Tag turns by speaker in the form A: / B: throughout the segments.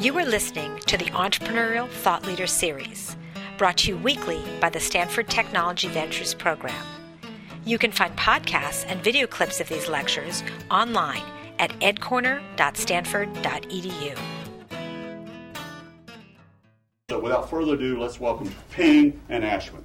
A: You are listening to the Entrepreneurial Thought Leader Series, brought to you weekly by the Stanford Technology Ventures Program. You can find podcasts and video clips of these lectures online at edcorner.stanford.edu.
B: So without further ado, let's welcome Ping and Ashwin.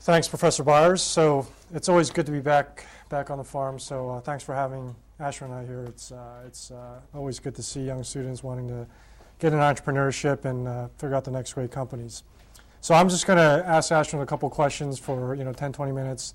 C: Thanks, Professor Byers. So it's always good to be back back on the farm. So uh, thanks for having Ashwin and I here. It's uh, it's uh, always good to see young students wanting to get in entrepreneurship and uh, figure out the next great companies. So I'm just going to ask Ashwin a couple questions for you know 10, 20 minutes.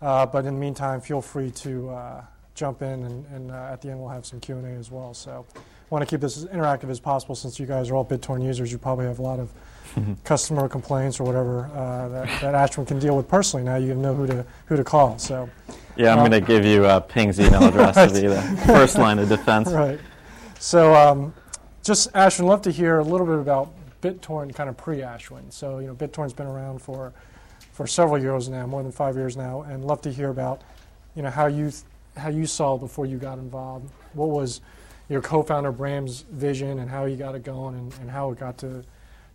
C: Uh, but in the meantime, feel free to uh, jump in, and, and at the end we'll have some Q and A as well. So I want to keep this as interactive as possible since you guys are all BitTorrent users. You probably have a lot of customer complaints or whatever uh, that, that Ashwin can deal with personally. Now you know who to who to call. So
D: yeah, I'm
C: um,
D: going to give you uh, Ping's email address right. to be the first line of defense.
C: Right. So um, just Ashwin, love to hear a little bit about BitTorrent kind of pre-Ashwin. So you know BitTorrent's been around for for several years now, more than five years now, and love to hear about you know how you how you saw before you got involved. What was your co-founder Bram's vision and how you got it going and, and how it got to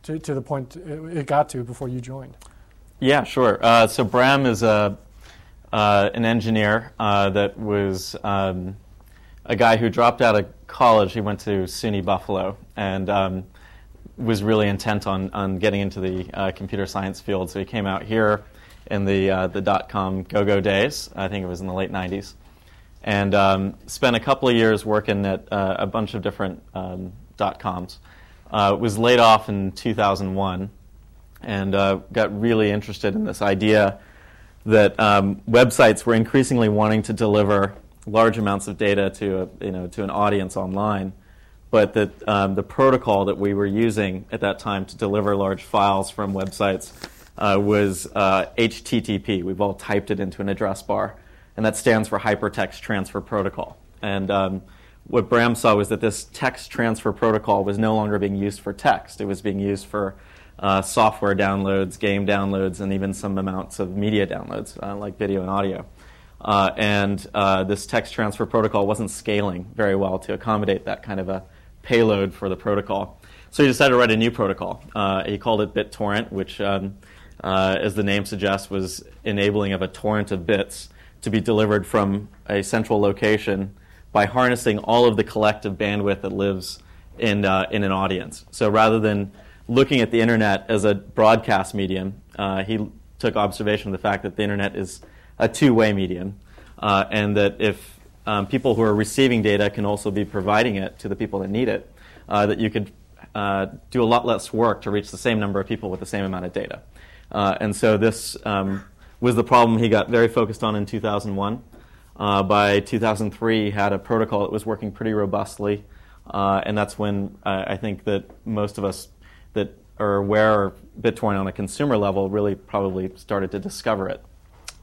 C: to, to the point it got to before you joined?
D: Yeah, sure. Uh, so Bram is a, uh, an engineer uh, that was um, a guy who dropped out of college. He went to SUNY Buffalo and um, was really intent on, on getting into the uh, computer science field. So he came out here in the, uh, the dot com go go days. I think it was in the late 90s. And um, spent a couple of years working at uh, a bunch of different um, dot coms uh, was laid off in 2001 and uh, got really interested in this idea that um, websites were increasingly wanting to deliver large amounts of data to a, you know to an audience online, but that um, the protocol that we were using at that time to deliver large files from websites uh, was uh, HTTP. We've all typed it into an address bar, and that stands for Hypertext Transfer Protocol. And um, what Bram saw was that this text transfer protocol was no longer being used for text. It was being used for uh, software downloads, game downloads, and even some amounts of media downloads, uh, like video and audio. Uh, and uh, this text transfer protocol wasn't scaling very well to accommodate that kind of a payload for the protocol. So he decided to write a new protocol. Uh, he called it BitTorrent, which, um, uh, as the name suggests, was enabling of a torrent of bits to be delivered from a central location by harnessing all of the collective bandwidth that lives in, uh, in an audience. So rather than looking at the internet as a broadcast medium, uh, he took observation of the fact that the internet is a two way medium, uh, and that if um, people who are receiving data can also be providing it to the people that need it, uh, that you could uh, do a lot less work to reach the same number of people with the same amount of data. Uh, and so this um, was the problem he got very focused on in 2001. Uh, by 2003, had a protocol that was working pretty robustly, uh, and that's when uh, I think that most of us that are aware of BitTorrent on a consumer level really probably started to discover it,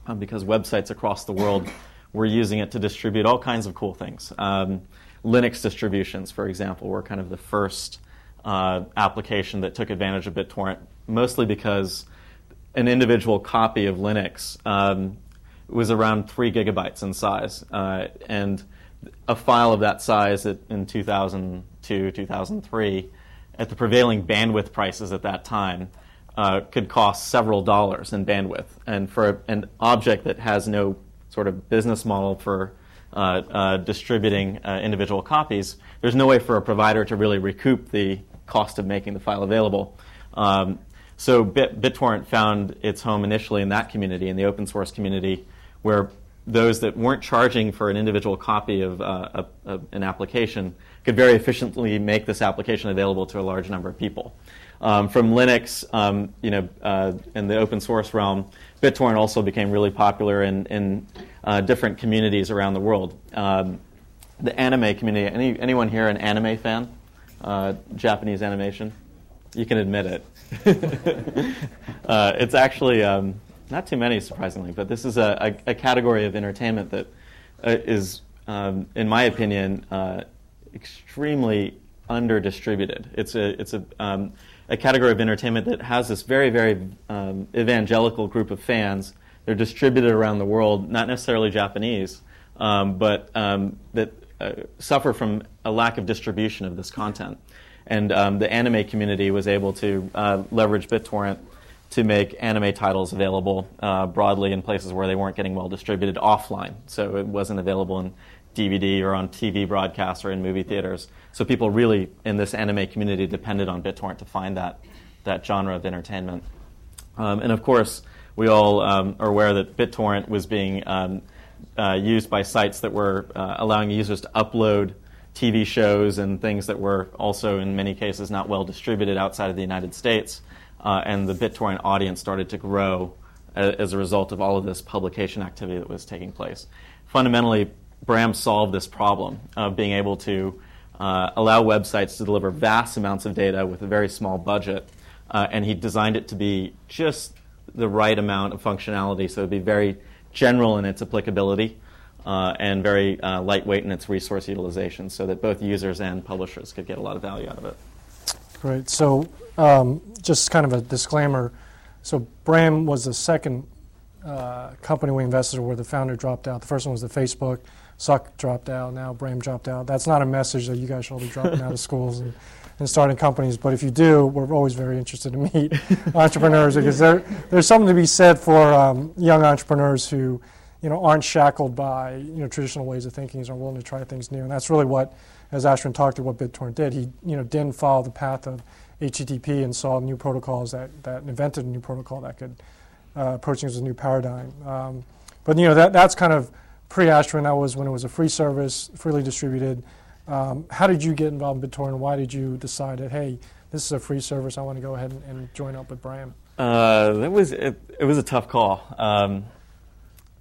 D: um, because websites across the world were using it to distribute all kinds of cool things. Um, Linux distributions, for example, were kind of the first uh, application that took advantage of BitTorrent, mostly because an individual copy of Linux um, was around three gigabytes in size, uh, and a file of that size in 2002, 2003, at the prevailing bandwidth prices at that time, uh, could cost several dollars in bandwidth. And for an object that has no sort of business model for uh, uh distributing uh, individual copies, there's no way for a provider to really recoup the cost of making the file available. Um, so Bit- BitTorrent found its home initially in that community, in the open source community, where those that weren't charging for an individual copy of uh, a, a, an application could very efficiently make this application available to a large number of people. Um, from Linux, um, you know, uh, in the open source realm, BitTorrent also became really popular in, in uh, different communities around the world. Um, the anime community, any, anyone here an anime fan? Uh, Japanese animation? You can admit it. Uh, it's actually um, not too many, surprisingly, but this is a, a, a category of entertainment that uh, is, um, in my opinion, uh, extremely under-distributed. It's a it's a um, a category of entertainment that has this very very um, evangelical group of fans. They're distributed around the world, not necessarily Japanese, um, but um, that uh, suffer from a lack of distribution of this content. And um, the anime community was able to uh, leverage BitTorrent to make anime titles available uh, broadly in places where they weren't getting well distributed offline. So it wasn't available in DVD or on TV broadcasts or in movie theaters. So people really in this anime community depended on BitTorrent to find that, that genre of entertainment. Um, and of course, we all um, are aware that BitTorrent was being um, uh, used by sites that were uh, allowing users to upload TV shows and things that were also, in many cases, not well distributed outside of the United States. Uh, and the BitTorrent audience started to grow as, as a result of all of this publication activity that was taking place. Fundamentally, Bram solved this problem of being able to uh, allow websites to deliver vast amounts of data with a very small budget. Uh, and he designed it to be just the right amount of functionality, so it'd be very general in its applicability uh, and very uh, lightweight in its resource utilization, so that both users and publishers could get a lot of value out of it.
C: Great. So, um, just kind of a disclaimer. So, Bram was the second uh, company we invested in where the founder dropped out. The first one was the Facebook. Zuck dropped out. Now Bram dropped out. That's not a message that you guys should all be dropping out of schools and, and starting companies. But if you do, we're always very interested to meet entrepreneurs because there, there's something to be said for um, young entrepreneurs who, you know, aren't shackled by you know traditional ways of thinking are willing to try things new. And that's really what, as Ashwin talked to, what BitTorrent did. He you know didn't follow the path of HTTP and saw new protocols that, that invented a new protocol that could uh, approaching as a new paradigm. Um, but you know that that's kind of pre-Ashwin. That was when it was a free service, freely distributed. Um, how did you get involved in BitTorrent? Why did you decide that hey, this is a free service? I want to go ahead and, and join up with Bram.
D: Uh, that was it, it, was a tough call. Um,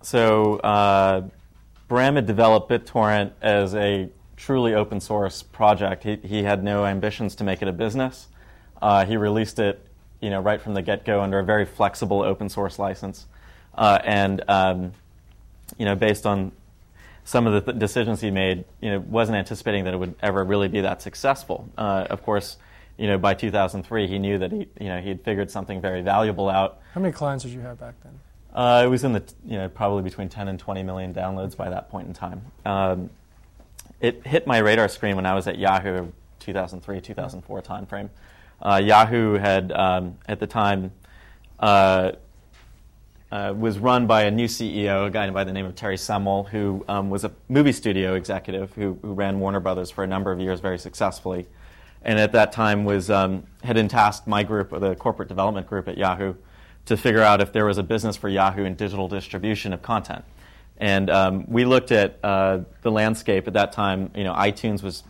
D: so uh, Bram had developed BitTorrent as a truly open source project. He, he had no ambitions to make it a business. Uh, he released it, you know, right from the get go under a very flexible open source license, uh, and um, you know, based on some of the th- decisions he made, you know, wasn't anticipating that it would ever really be that successful. Uh, of course, you know, by 2003, he knew that he, you know, he had figured something very valuable out.
C: How many clients did you have back then?
D: Uh, it was in the, you know, probably between 10 and 20 million downloads by that point in time. Um, it hit my radar screen when I was at Yahoo, 2003, 2004 timeframe. Uh, Yahoo had, um, at the time, uh, uh, was run by a new CEO, a guy by the name of Terry Semel, who um, was a movie studio executive who, who, ran Warner Brothers for a number of years very successfully, and at that time was um, had tasked my group, the corporate development group at Yahoo, to figure out if there was a business for Yahoo in digital distribution of content. And um, we looked at uh, the landscape at that time. You know, iTunes was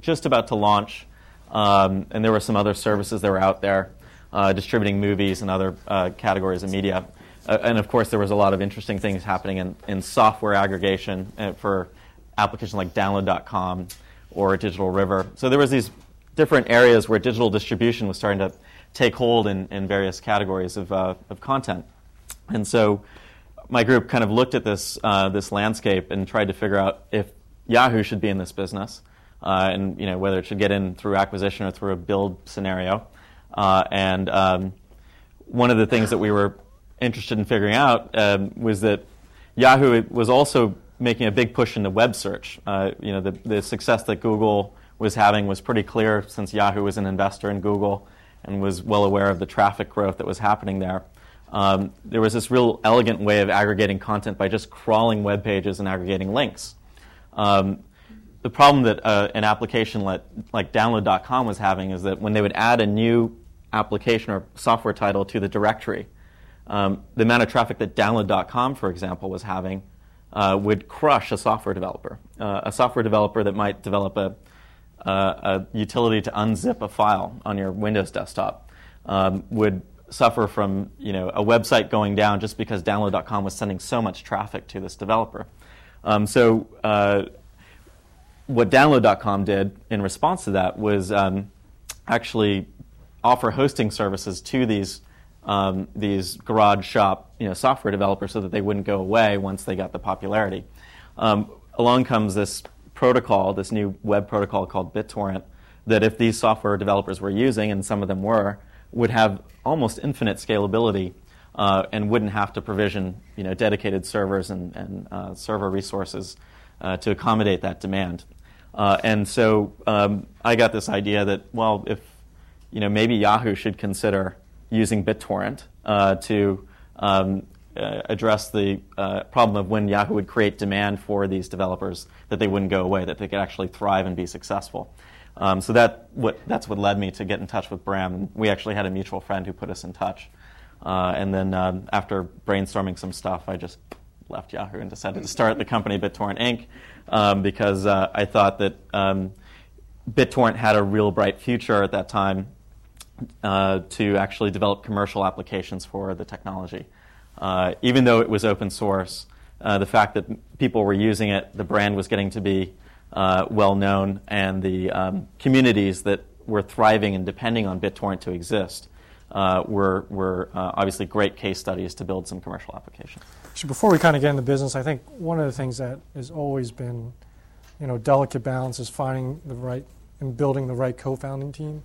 D: just about to launch, um, and there were some other services that were out there uh, distributing movies and other uh, categories of media. Uh, and of course, there was a lot of interesting things happening in, in software aggregation uh, for applications like download.com or Digital River. So there was these different areas where digital distribution was starting to take hold in, in various categories of, uh, of content. And so my group kind of looked at this, uh, this landscape and tried to figure out if Yahoo should be in this business. Uh, and you know whether it should get in through acquisition or through a build scenario. Uh, and um, one of the things that we were interested in figuring out um, was that Yahoo was also making a big push into web search. Uh, you know, the, the success that Google was having was pretty clear since Yahoo was an investor in Google and was well aware of the traffic growth that was happening there. Um, there was this real elegant way of aggregating content by just crawling web pages and aggregating links. Um, the problem that uh, an application like, like download.com was having is that when they would add a new application or software title to the directory, um, the amount of traffic that download.com, for example, was having uh, would crush a software developer. Uh, a software developer that might develop a, a, utility to unzip a file on your Windows desktop um, would suffer from you know, a website going down just because download.com was sending so much traffic to this developer. Um, so, uh, what download.com did in response to that was um, actually offer hosting services to these um, these garage shop you know, software developers so that they wouldn't go away once they got the popularity. Um, along comes this protocol, this new web protocol called BitTorrent, that if these software developers were using, and some of them were, would have almost infinite scalability uh, and wouldn't have to provision you know, dedicated servers and, and uh, server resources uh, to accommodate that demand. Uh, and so um, I got this idea that, well, if you know, maybe Yahoo should consider using BitTorrent uh, to um, uh, address the problem of when Yahoo would create demand for these developers, that they wouldn't go away, that they could actually thrive and be successful. Um, so that what, that's what led me to get in touch with Bram. We actually had a mutual friend who put us in touch. Uh, and then um, after brainstorming some stuff, I just left Yahoo and decided to start the company BitTorrent Inc. Um, because uh, I thought that um, BitTorrent had a real bright future at that time uh, to actually develop commercial applications for the technology. Uh, even though it was open source, uh, the fact that people were using it, the brand was getting to be uh, well known, and the um, communities that were thriving and depending on BitTorrent to exist uh, were, were uh, obviously great case studies to build some commercial applications.
C: So before we kind of get into business, I think one of the things that has always been, you know, delicate balance is finding the right and building the right co-founding team.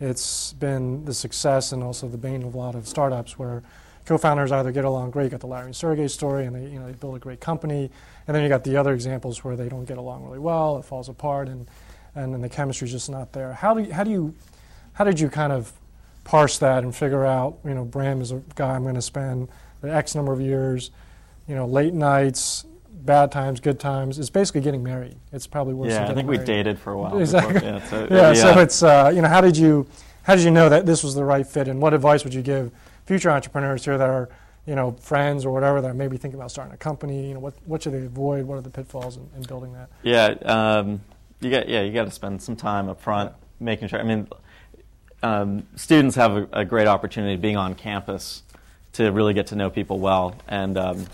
C: It's been the success and also the bane of a lot of startups where co-founders either get along great, you got the Larry and Sergey story, and they, you know, they build a great company, and then you got the other examples where they don't get along really well, it falls apart, and and then the chemistry's just not there. How do you, how do you how did you kind of parse that and figure out, you know, Bram is a guy I'm going to spend the X number of years, you know, late nights, bad times, good times. It's basically getting married. It's probably worse.
D: Yeah,
C: I
D: think
C: married.
D: we dated for a while.
C: Exactly.
D: Before, yeah, so,
C: yeah, yeah, so it's uh, you know, how did you how did you know that this was the right fit, and what advice would you give future entrepreneurs here that are you know friends or whatever that maybe thinking about starting a company? You know, what what should they avoid? What are the pitfalls in, in building that?
D: Yeah, um, you got yeah, you got to spend some time up front yeah. making sure. I mean um, students have a, a, great opportunity being on campus to really get to know people well, and um,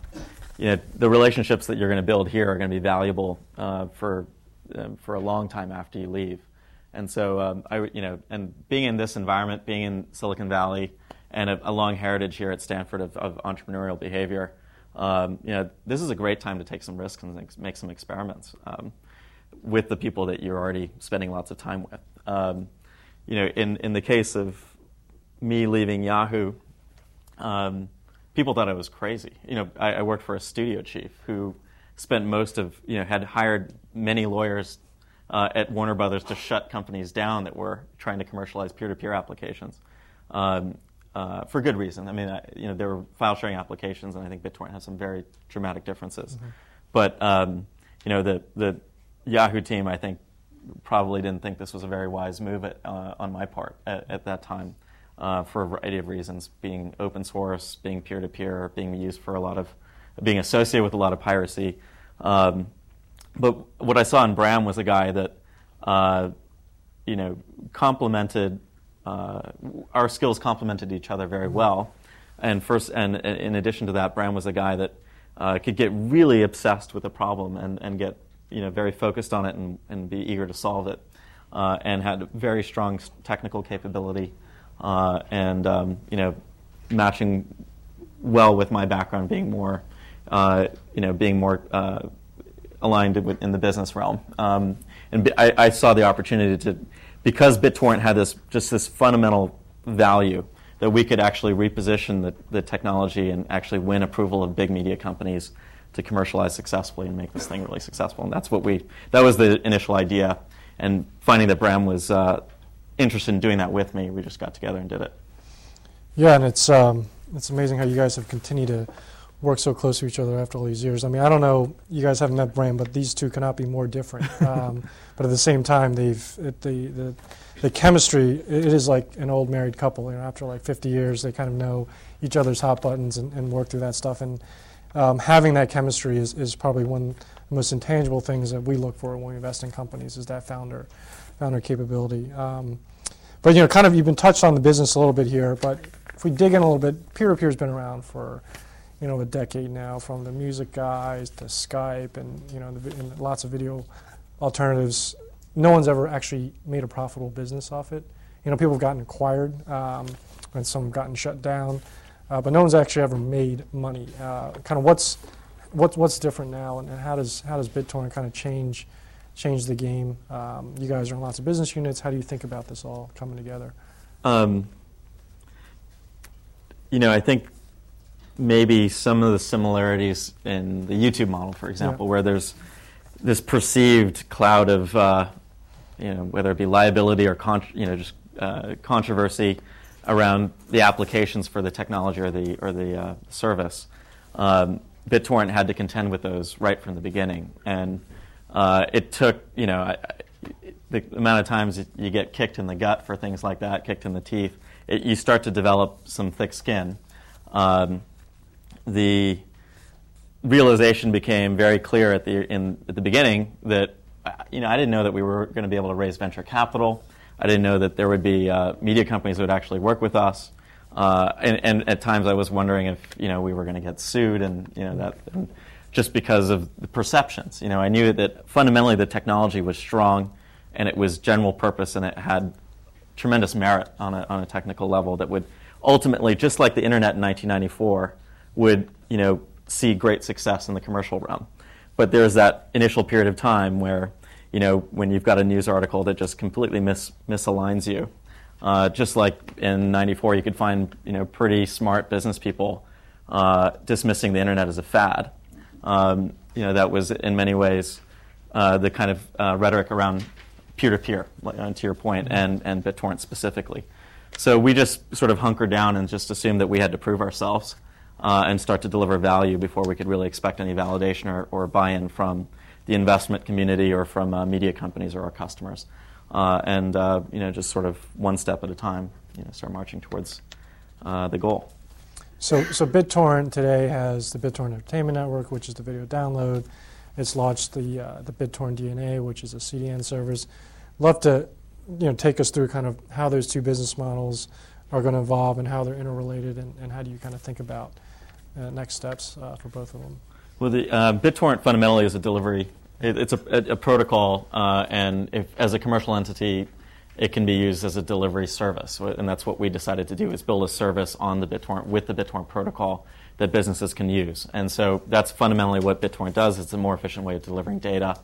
D: you know, the relationships that you're going to build here are going to be valuable uh, for uh, for a long time after you leave. And so, um, I you know, and being in this environment, being in Silicon Valley, and a, a long heritage here at Stanford of, of entrepreneurial behavior, um, you know, this is a great time to take some risks and make some experiments um, with the people that you're already spending lots of time with. Um, you know, in, in the case of me leaving Yahoo, um, people thought I was crazy. You know, I, I, worked for a studio chief who spent most of, you know, had hired many lawyers uh, at Warner Brothers to shut companies down that were trying to commercialize peer-to-peer applications. Um, uh, for good reason. I mean, I, you know, there were file sharing applications, and I think BitTorrent has some very dramatic differences. Mm-hmm. But um, you know, the the Yahoo team, I think, probably didn't think this was a very wise move at, uh, on my part at, at that time uh, for a variety of reasons, being open source, being peer to peer, being used for a lot of, being associated with a lot of piracy. Um, but what I saw in Bram was a guy that, uh, you know, complemented our skills complemented each other very well. And first, and in addition to that, Bram was a guy that uh, could get really obsessed with a problem and, and get you know, very focused on it and, and be eager to solve it, uh, and had very strong technical capability, uh, and um, you know, matching well with my background, being more, uh, you know, being more uh, aligned in the business realm. Um, and I, I, saw the opportunity to, because BitTorrent had this just this fundamental value that we could actually reposition the, the technology and actually win approval of big media companies to commercialize successfully and make this thing really successful. And that's what we, that was the initial idea. And finding that Bram was uh, interested in doing that with me, we just got together and did it.
C: Yeah, and it's, um, it's amazing how you guys have continued to work so close to each other after all these years. I mean, I don't know, you guys haven't met Bram, but these two cannot be more different. Um, but at the same time, they've, it, the, the, the chemistry, it is like an old married couple. You know, after like 50 years, they kind of know each other's hot buttons and, and work through that stuff. And um, having that chemistry is, is probably one of the most intangible things that we look for when we invest in companies is that founder founder capability. Um, but you know, kind of you've been touched on the business a little bit here, but if we dig in a little bit, peer-to-peer has been around for you know a decade now, from the music guys to Skype and you know the, and lots of video alternatives. No one's ever actually made a profitable business off it. You know, people have gotten acquired, um, and some have gotten shut down uh, but no one's actually ever made money. Uh, kind of what's what's what's different now, and, and, how does how does BitTorrent kind of change change the game? Um, you guys are in lots of business units. How do you think about this all coming together? Um,
D: you know, I think maybe some of the similarities in the YouTube model, for example,
C: Yeah.
D: where there's this perceived cloud of, uh, you know, whether it be liability or con- you know just uh, controversy around the applications for the technology or the or the uh, service. Um, BitTorrent had to contend with those right from the beginning, and uh, it took you know I, I, the amount of times you get kicked in the gut for things like that, kicked in the teeth. It, you start to develop some thick skin. Um, the realization became very clear at the in at the beginning that you know I didn't know that we were going to be able to raise venture capital. I didn't know that there would be uh, media companies that would actually work with us. Uh, and, and, at times I was wondering if you know we were going to get sued, and you know that and just because of the perceptions. You know, I knew that fundamentally the technology was strong, and it was general purpose, and it had tremendous merit on a, on a technical level that would ultimately, just like the internet in 1994, would you know see great success in the commercial realm. But there's that initial period of time where, you know, when you've got a news article that just completely mis- misaligns you. Uh, just like in '94, you could find, you know, pretty smart business people uh, dismissing the internet as a fad. Um, you know, that was in many ways uh, the kind of uh, rhetoric around peer-to-peer, uh, to your point, and, and BitTorrent specifically. So we just sort of hunkered down and just assumed that we had to prove ourselves uh, and start to deliver value before we could really expect any validation or, or buy-in from the investment community or from uh, media companies or our customers. Uh, and uh, you know, just sort of one step at a time, you know, start marching towards uh, the goal.
C: So, so BitTorrent today has the BitTorrent Entertainment Network, which is the video download. It's launched the uh, the BitTorrent DNA, which is a CDN service. Love to, you know, take us through kind of how those two business models are going to evolve and how they're interrelated, and, and how do you kind of think about next steps uh, for both of them?
D: Well, the uh, BitTorrent fundamentally is a delivery. It, it's a, a, a protocol, uh, and if, as a commercial entity, it can be used as a delivery service. And that's what we decided to do: is build a service on the BitTorrent with the BitTorrent protocol that businesses can use. And so that's fundamentally what BitTorrent does. It's a more efficient way of delivering data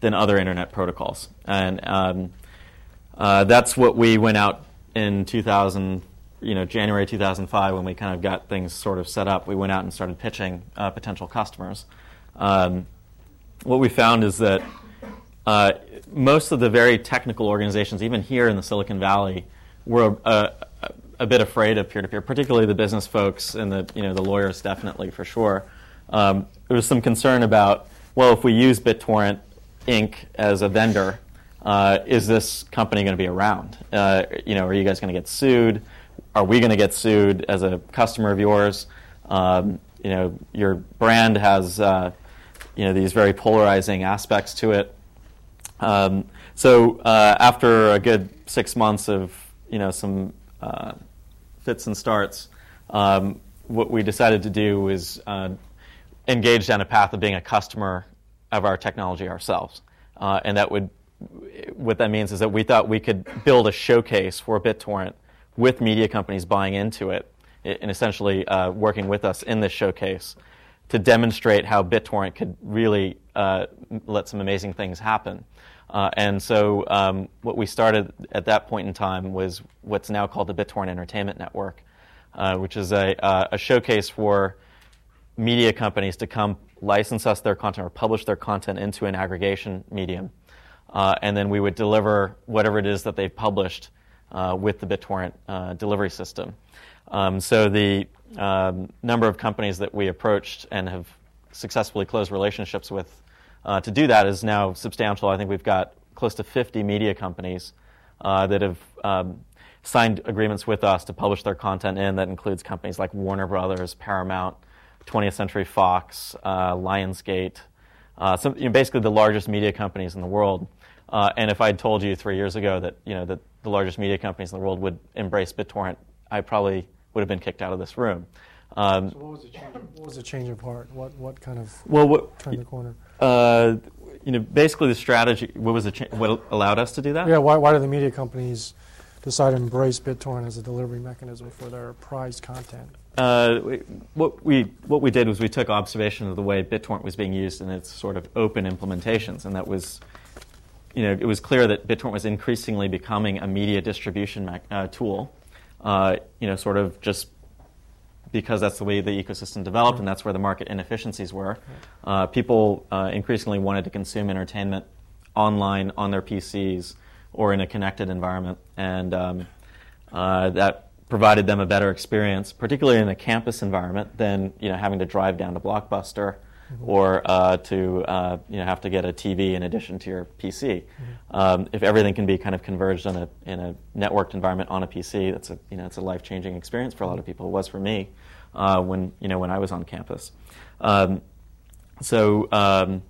D: than other internet protocols, and um, uh, that's what we went out in 2000 you know, January 2005, when we kind of got things sort of set up, we went out and started pitching uh, potential customers. Um, what we found is that uh, most of the very technical organizations, even here in the Silicon Valley, were a, a, a bit afraid of peer-to-peer, particularly the business folks and the you know the lawyers, definitely for sure. Um, there was some concern about, well, if we use BitTorrent Inc. as a vendor, uh, is this company going to be around? Uh, you know, are you guys going to get sued? Are we going to get sued as a customer of yours? Um, you know, your brand has uh, you know these very polarizing aspects to it. Um, so uh, after a good six months of you know some uh, fits and starts, um, what we decided to do was uh, engage down a path of being a customer of our technology ourselves, uh, and that would what that means is that we thought we could build a showcase for BitTorrent with media companies buying into it and essentially uh, working with us in this showcase to demonstrate how BitTorrent could really uh, let some amazing things happen. Uh, and so, um, what we started at that point in time was what's now called the BitTorrent Entertainment Network, uh, which is a, uh, a, showcase for media companies to come license us their content or publish their content into an aggregation medium. Uh, and then we would deliver whatever it is that they've published uh, with the BitTorrent uh, delivery system. Um, so the um, number of companies that we approached and have successfully closed relationships with uh, to do that is now substantial. I think we've got close to 50 media companies uh, that have um, signed agreements with us to publish their content in. That includes companies like Warner Brothers, Paramount, 20th Century Fox, uh, Lionsgate, uh, some, you know, basically the largest media companies in the world. Uh, and if I'd told you three years ago that you know that the largest media companies in the world would embrace BitTorrent, I probably would have been kicked out of this room.
C: Um, so what was the change? What was the change of heart? What what kind of
D: well, what,
C: turned the corner?
D: Uh, you know, basically the strategy. What was the cha- what allowed us to do that?
C: Yeah. Why why did the media companies decide to embrace BitTorrent as a delivery mechanism for their prized content?
D: Uh, what we what we did was we took observation of the way BitTorrent was being used in its sort of open implementations, and that was you know, it was clear that BitTorrent was increasingly becoming a media distribution uh, tool. Uh, you know, sort of just because that's the way the ecosystem developed and that's where the market inefficiencies were. Uh, people uh, increasingly wanted to consume entertainment online on their PCs or in a connected environment, and um, uh, that provided them a better experience, particularly in a campus environment, than you know having to drive down to Blockbuster mm-hmm. or uh, to uh, you know have to get a TV in addition to your PC. Mm-hmm. Um, if everything can be kind of converged in a in a networked environment on a PC, that's a you know it's a life changing experience for a lot of people. It was for me uh, when you know when I was on campus. Um, so. Um,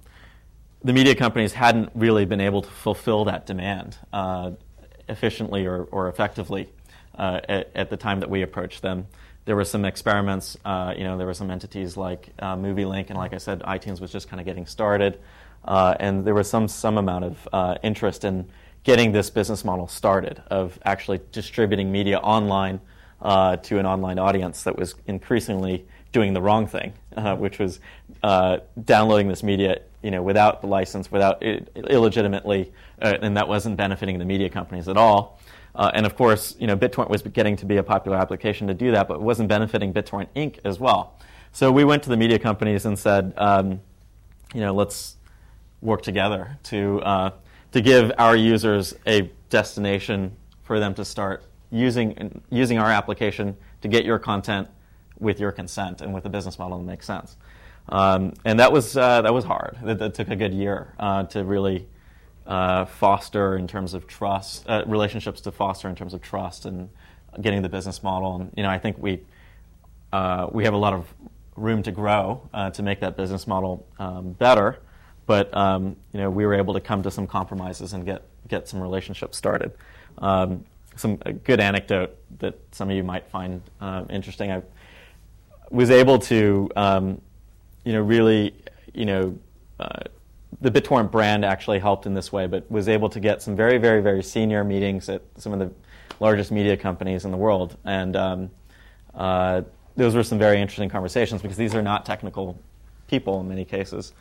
D: the media companies hadn't really been able to fulfill that demand uh, efficiently or, or effectively uh, at, at, the time that we approached them. There were some experiments, uh, you know, there were some entities like uh, MovieLink, and like I said, iTunes was just kind of getting started. Uh, and there was some, some amount of uh, interest in getting this business model started of actually distributing media online to an online audience that was increasingly doing the wrong thing, which was downloading this media you know, without the license, without illegitimately, uh, and that wasn't benefiting the media companies at all. Uh, and of course, you know, BitTorrent was getting to be a popular application to do that, but it wasn't benefiting BitTorrent Inc. as well. So we went to the media companies and said, um, you know, let's work together to uh, to give our users a destination for them to start using using our application to get your content with your consent and with a business model that makes sense. Um, and that was uh, that was hard. That, took a good year uh, to really uh, foster in terms of trust, uh, relationships to foster in terms of trust and getting the business model. And you know, I think we uh, we have a lot of room to grow uh, to make that business model um, better. But um, you know, we were able to come to some compromises and get get some relationships started. Um, some good anecdote that some of you might find interesting. I was able to um, you know, really, you know, uh, the BitTorrent brand actually helped in this way, but was able to get some very, very, very senior meetings at some of the largest media companies in the world. And um, uh, those were some very interesting conversations because these are not technical people in many cases.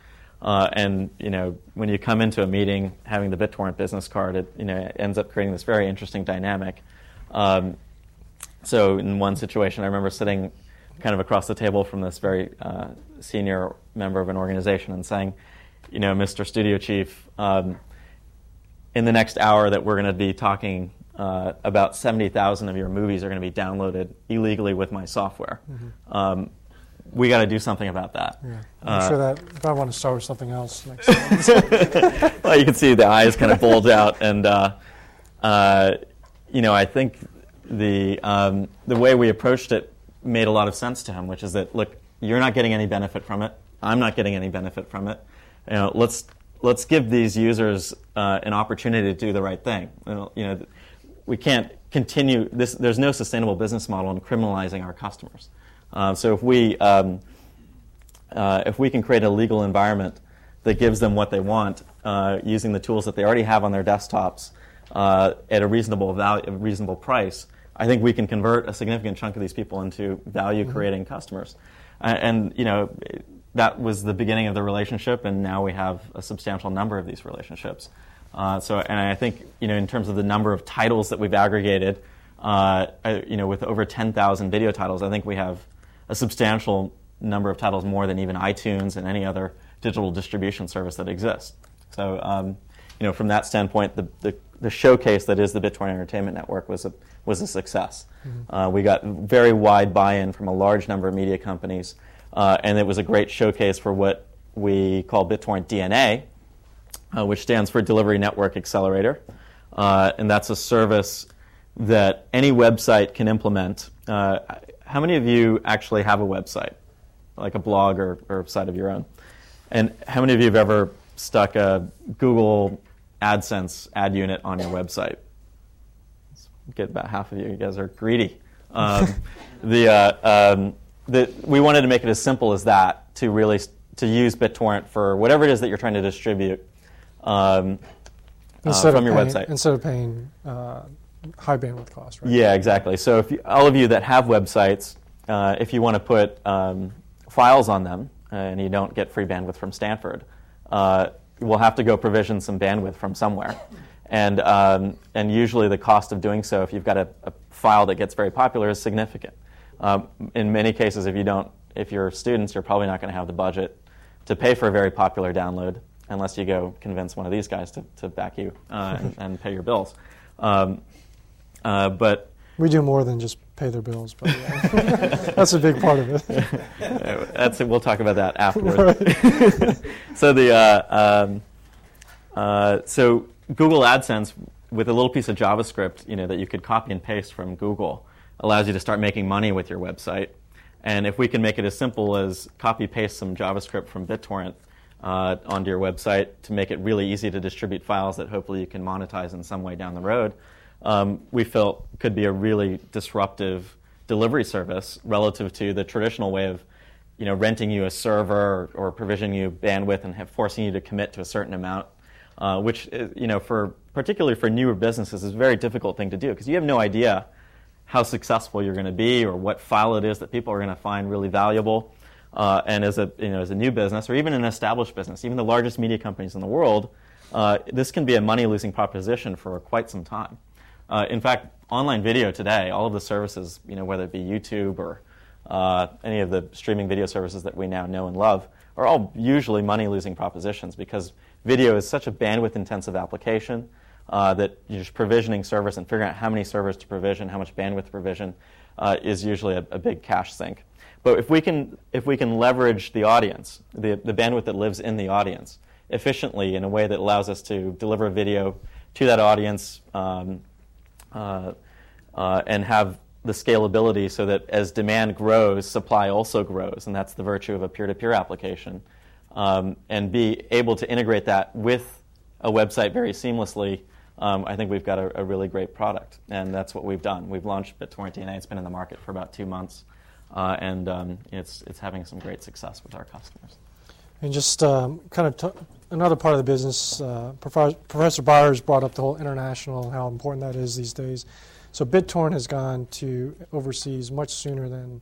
D: Uh, and you know, when you come into a meeting having the BitTorrent business card, it you know it ends up creating this very interesting dynamic. Um, so in one situation, I remember sitting kind of across the table from this very uh, senior member of an organization and saying, you know, Mr. Studio Chief, um, in the next hour that we're going to be talking uh, about 70,000 of your movies are going to be downloaded illegally with my software. Mm-hmm. Um, we got to do something about that.
C: Yeah. I'm uh, sure that if I want to start with something else next
D: well, you can see the eyes kind of bulge out, and uh, uh, you know, I think the um, the way we approached it made a lot of sense to him, which is that look, you're not getting any benefit from it. I'm not getting any benefit from it. You know, let's let's give these users uh, an opportunity to do the right thing. You know, we can't continue this. There's no sustainable business model in criminalizing our customers. Uh, so if we um, uh, if we can create a legal environment that gives them what they want uh, using the tools that they already have on their desktops uh, at a reasonable value, a reasonable price, I think we can convert a significant chunk of these people into value creating mm-hmm. customers. And, you know, that was the beginning of the relationship, and now we have a substantial number of these relationships. Uh, so, and I think, you know, in terms of the number of titles that we've aggregated, uh, you know, with over 10,000 video titles, I think we have a substantial number of titles more than even iTunes and any other digital distribution service that exists. So, um, you know, from that standpoint, the, the, the, showcase that is the BitTorrent Entertainment Network was a, was a success. Mm-hmm. Uh, we got very wide buy-in from a large number of media companies, uh, and it was a great showcase for what we call BitTorrent DNA, uh, which stands for Delivery Network Accelerator, uh, and that's a service that any website can implement. Uh, how many of you actually have a website, like a blog or, or site of your own? And how many of you have ever stuck a Google AdSense ad unit on your website. Let's get about half of you. You guys are greedy. Um, the, uh, um, the, we wanted to make it as simple as that to really to use BitTorrent for whatever it is that you're trying to distribute um, uh, from your
C: paying,
D: website.
C: Instead of paying uh, high bandwidth costs, right?
D: Yeah, exactly. So if you, all of you that have websites, uh, if you want to put um, files on them and you don't get free bandwidth from Stanford, uh, we'll have to go provision some bandwidth from somewhere. And, um, and usually the cost of doing so, if you've got a, a, file that gets very popular, is significant. Um, in many cases, if you don't, if you're students, you're probably not going to have the budget to pay for a very popular download unless you go convince one of these guys to, to back you uh, and, and, pay your bills. Um, uh, but
C: we do more than just pay their bills, but yeah. that's a big part of it.
D: that's we'll talk about that afterwards. Right. so the uh, um, uh, so Google AdSense with a little piece of JavaScript, you know, that you could copy and paste from Google, allows you to start making money with your website. And if we can make it as simple as copy paste some JavaScript from BitTorrent uh, onto your website to make it really easy to distribute files that hopefully you can monetize in some way down the road, um, we felt could be a really disruptive delivery service relative to the traditional way of you know, renting you a server or, or provisioning you bandwidth and forcing you to commit to a certain amount, uh, which, uh, you know, for, particularly for newer businesses, is a very difficult thing to do because you have no idea how successful you're going to be or what file it is that people are going to find really valuable. Uh, and as a, you know, as a new business or even an established business, even the largest media companies in the world, uh, this can be a money losing proposition for quite some time. Uh, in fact, online video today, all of the services, you know, whether it be YouTube or uh, any of the streaming video services that we now know and love, are all usually money losing propositions because video is such a bandwidth intensive application uh, that you're just provisioning servers and figuring out how many servers to provision, how much bandwidth to provision uh, is usually a, a, big cash sink. But if we can, if we can leverage the audience, the, the bandwidth that lives in the audience, efficiently in a way that allows us to deliver video to that audience um, uh, uh, and have the scalability so that as demand grows, supply also grows, and that's the virtue of a peer-to-peer application. Um, and be able to integrate that with a website very seamlessly, um, I think we've got a, a, really great product, and that's what we've done. We've launched BitTorrent DNA. It's been in the market for about two months, uh, and um, it's it's having some great success with our customers.
C: And just um, kind of t- another part of the business, uh, Professor Byers brought up the whole international, how important that is these days. So BitTorrent has gone to overseas much sooner than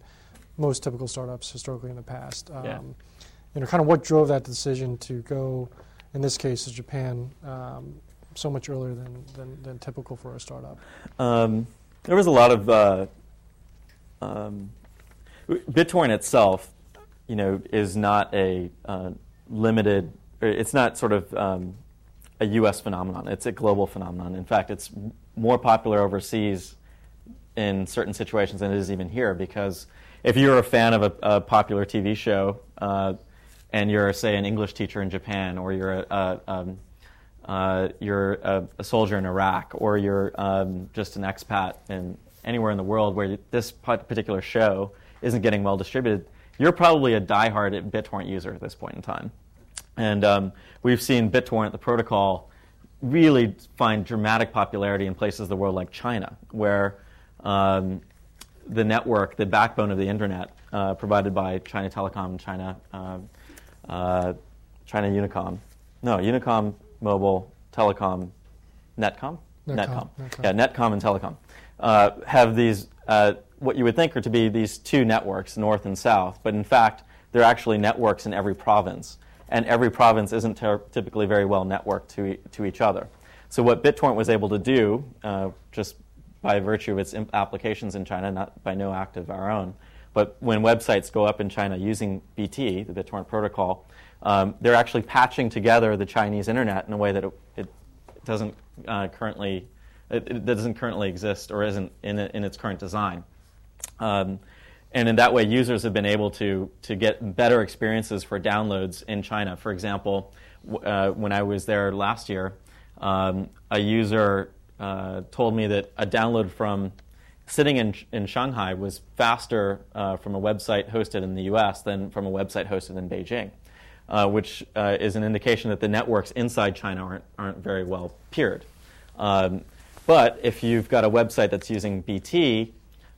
C: most typical startups historically in the past. Um,
D: yeah.
C: You know, kind of what drove that decision to go, in this case, to Japan um, so much earlier than, than, than, typical for a startup?
D: Um, there was a lot of uh, um, BitTorrent itself, you know, is not a uh, limited it's not sort of um, a U.S. phenomenon. It's a global phenomenon. In fact, it's more popular overseas in certain situations than it is even here. Because if you're a fan of a, a popular TV show uh, and you're, say, an English teacher in Japan, or you're a, a um, uh, you're a, a, soldier in Iraq, or you're um, just an expat in anywhere in the world where this particular show isn't getting well distributed, you're probably a diehard BitTorrent user at this point in time. And um, we've seen BitTorrent, the protocol, really find dramatic popularity in places of the world like China, where um, the network, the backbone of the internet, uh, provided by China Telecom, China, uh, uh, China Unicom, no, Unicom, Mobile, Telecom, Netcom,
C: Netcom, Netcom.
D: Netcom. yeah, Netcom and Telecom, uh, have these uh, what you would think are to be these two networks, north and south, but in fact, they're actually networks in every province and every province isn't ter- typically very well networked to, e- to each other. So what BitTorrent was able to do, uh, just by virtue of its imp- applications in China, not by no act of our own, but when websites go up in China using BT, the BitTorrent protocol, um, they're actually patching together the Chinese internet in a way that it, it doesn't uh, currently it, it, doesn't currently exist or isn't in, in its current design. Um, and in that way, users have been able to, to get better experiences for downloads in China. For example, uh, when I was there last year, um, a user uh, told me that a download from sitting in, in Shanghai was faster uh, from a website hosted in the US than from a website hosted in Beijing, uh, which uh, is an indication that the networks inside China aren't, aren't very well peered. Um, but if you've got a website that's using BT,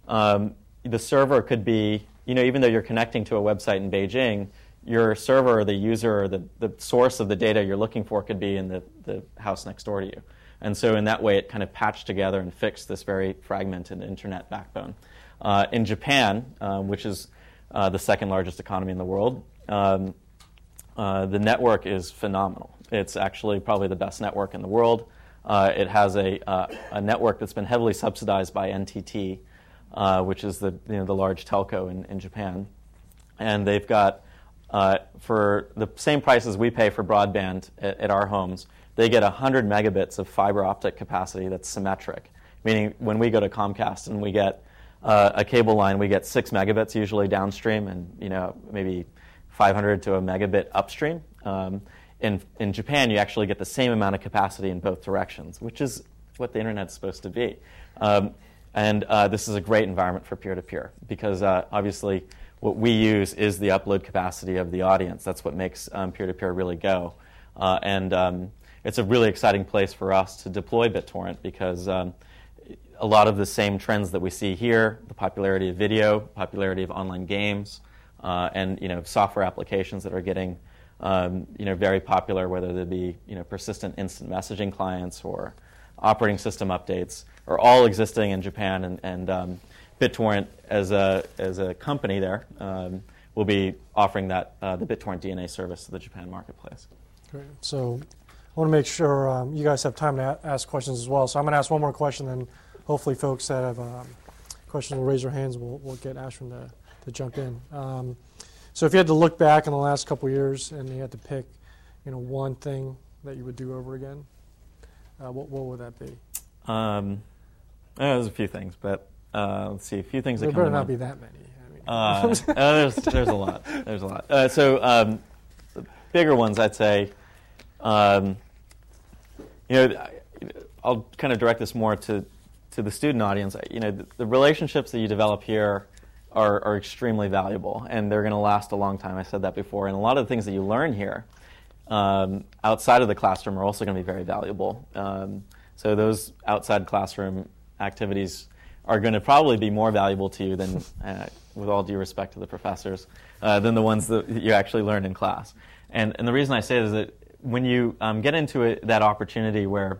D: um, the server could be, you know, even though you're connecting to a website in Beijing, your server or the user or the, the source of the data you're looking for could be in the, the house next door to you. And so in that way, it kind of patched together and fixed this very fragmented internet backbone. Uh, in Japan, uh, which is uh, the second largest economy in the world, um, uh, the network is phenomenal. It's actually probably the best network in the world. Uh, it has a, uh, a network that's been heavily subsidized by NTT, uh, which is the you know the large telco in, in Japan, and they've got for the same prices we pay for broadband at, at our homes, they get 100 megabits of fiber optic capacity that's symmetric. Meaning, when we go to Comcast and we get uh, a cable line, we get six megabits usually downstream, and you know maybe 500 to a megabit upstream. Um, in, in Japan, you actually get the same amount of capacity in both directions, which is what the internet's supposed to be. Um, and uh, this is a great environment for peer to peer because uh, obviously what we use is the upload capacity of the audience. That's what makes peer to peer really go. Uh, and um, it's a really exciting place for us to deploy BitTorrent because um, a lot of the same trends that we see here the popularity of video, popularity of online games, uh, and you know, software applications that are getting um, you know, very popular, whether they be you know, persistent instant messaging clients or operating system updates are all existing in Japan, and, and um, BitTorrent as a, as a company there um, will be offering that, uh, the BitTorrent DNA service to the Japan marketplace.
C: Great. So I want to make sure um, you guys have time to a- ask questions as well. So I'm going to ask one more question, then hopefully folks that have um, questions will raise their hands. We'll, we'll get Ashwin to, to jump in. Um, so if you had to look back in the last couple years and you had to pick, you know, one thing that you would do over again, uh, what, what would that be?
D: Um, uh, there's a few things, but uh, let's see. A few things
C: There
D: that come
C: better not
D: mind.
C: be that many. I mean,
D: Uh, uh, there's, there's a lot. There's a lot. Uh, so um, the bigger ones, I'd say, um, you know, I- I'll kind of direct this more to to the student audience. You know, the, the relationships that you develop here are, are extremely valuable, and they're going to last a long time. I said that before, and a lot of the things that you learn here um, outside of the classroom are also going to be very valuable. Um, so those outside classroom activities are going to probably be more valuable to you than, uh, with all due respect to the professors, uh, than the ones that you actually learn in class. And, and the reason I say it is that when you um, get into it, that opportunity where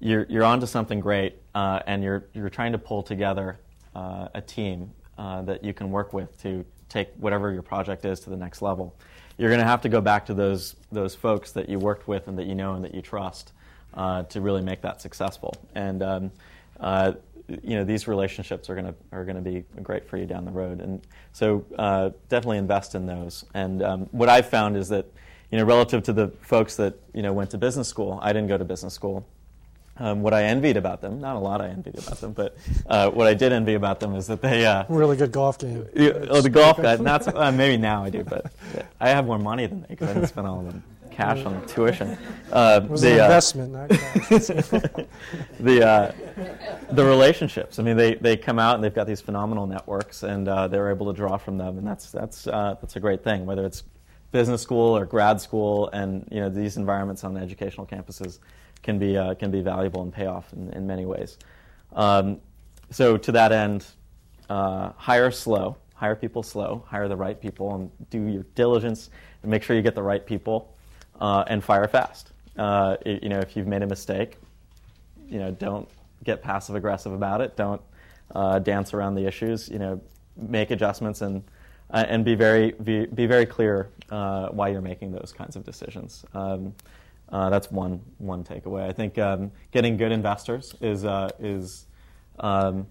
D: you're, you're onto something great uh, and you're, you're trying to pull together uh, a team uh, that you can work with to take whatever your project is to the next level, you're going to have to go back to those, those folks that you worked with and that you know and that you trust uh, to really make that successful. And um, uh, you know these relationships are going to are going to be great for you down the road. And so uh, definitely invest in those. And um, what I've found is that you know relative to the folks that you know went to business school, I didn't go to business school. Um, what I envied about them, not a lot I envied about them, but uh, what I did envy about them is that they uh,
C: really good golf game.
D: yeah, oh, the golf guy. Not so, uh, maybe now I do, but I have more money than they because I didn't spend all the cash on tuition. Uh,
C: It was
D: the,
C: an
D: uh,
C: investment, not
D: the uh, the relationships. I mean, they, they come out and they've got these phenomenal networks, and uh, they're able to draw from them, and that's that's uh, that's a great thing. Whether it's business school or grad school, and you know these environments on educational campuses can be uh, can be valuable and pay off in, in many ways. Um, so to that end, uh, hire slow, hire people slow, hire the right people, and do your diligence and make sure you get the right people, uh, and fire fast. Uh, i- you know, if you've made a mistake, you know, don't get passive aggressive about it. Don't uh, dance around the issues. You know, make adjustments and uh, and be very be, be very clear why you're making those kinds of decisions. Um, uh, that's one one takeaway. I think um, getting good investors is uh, is um,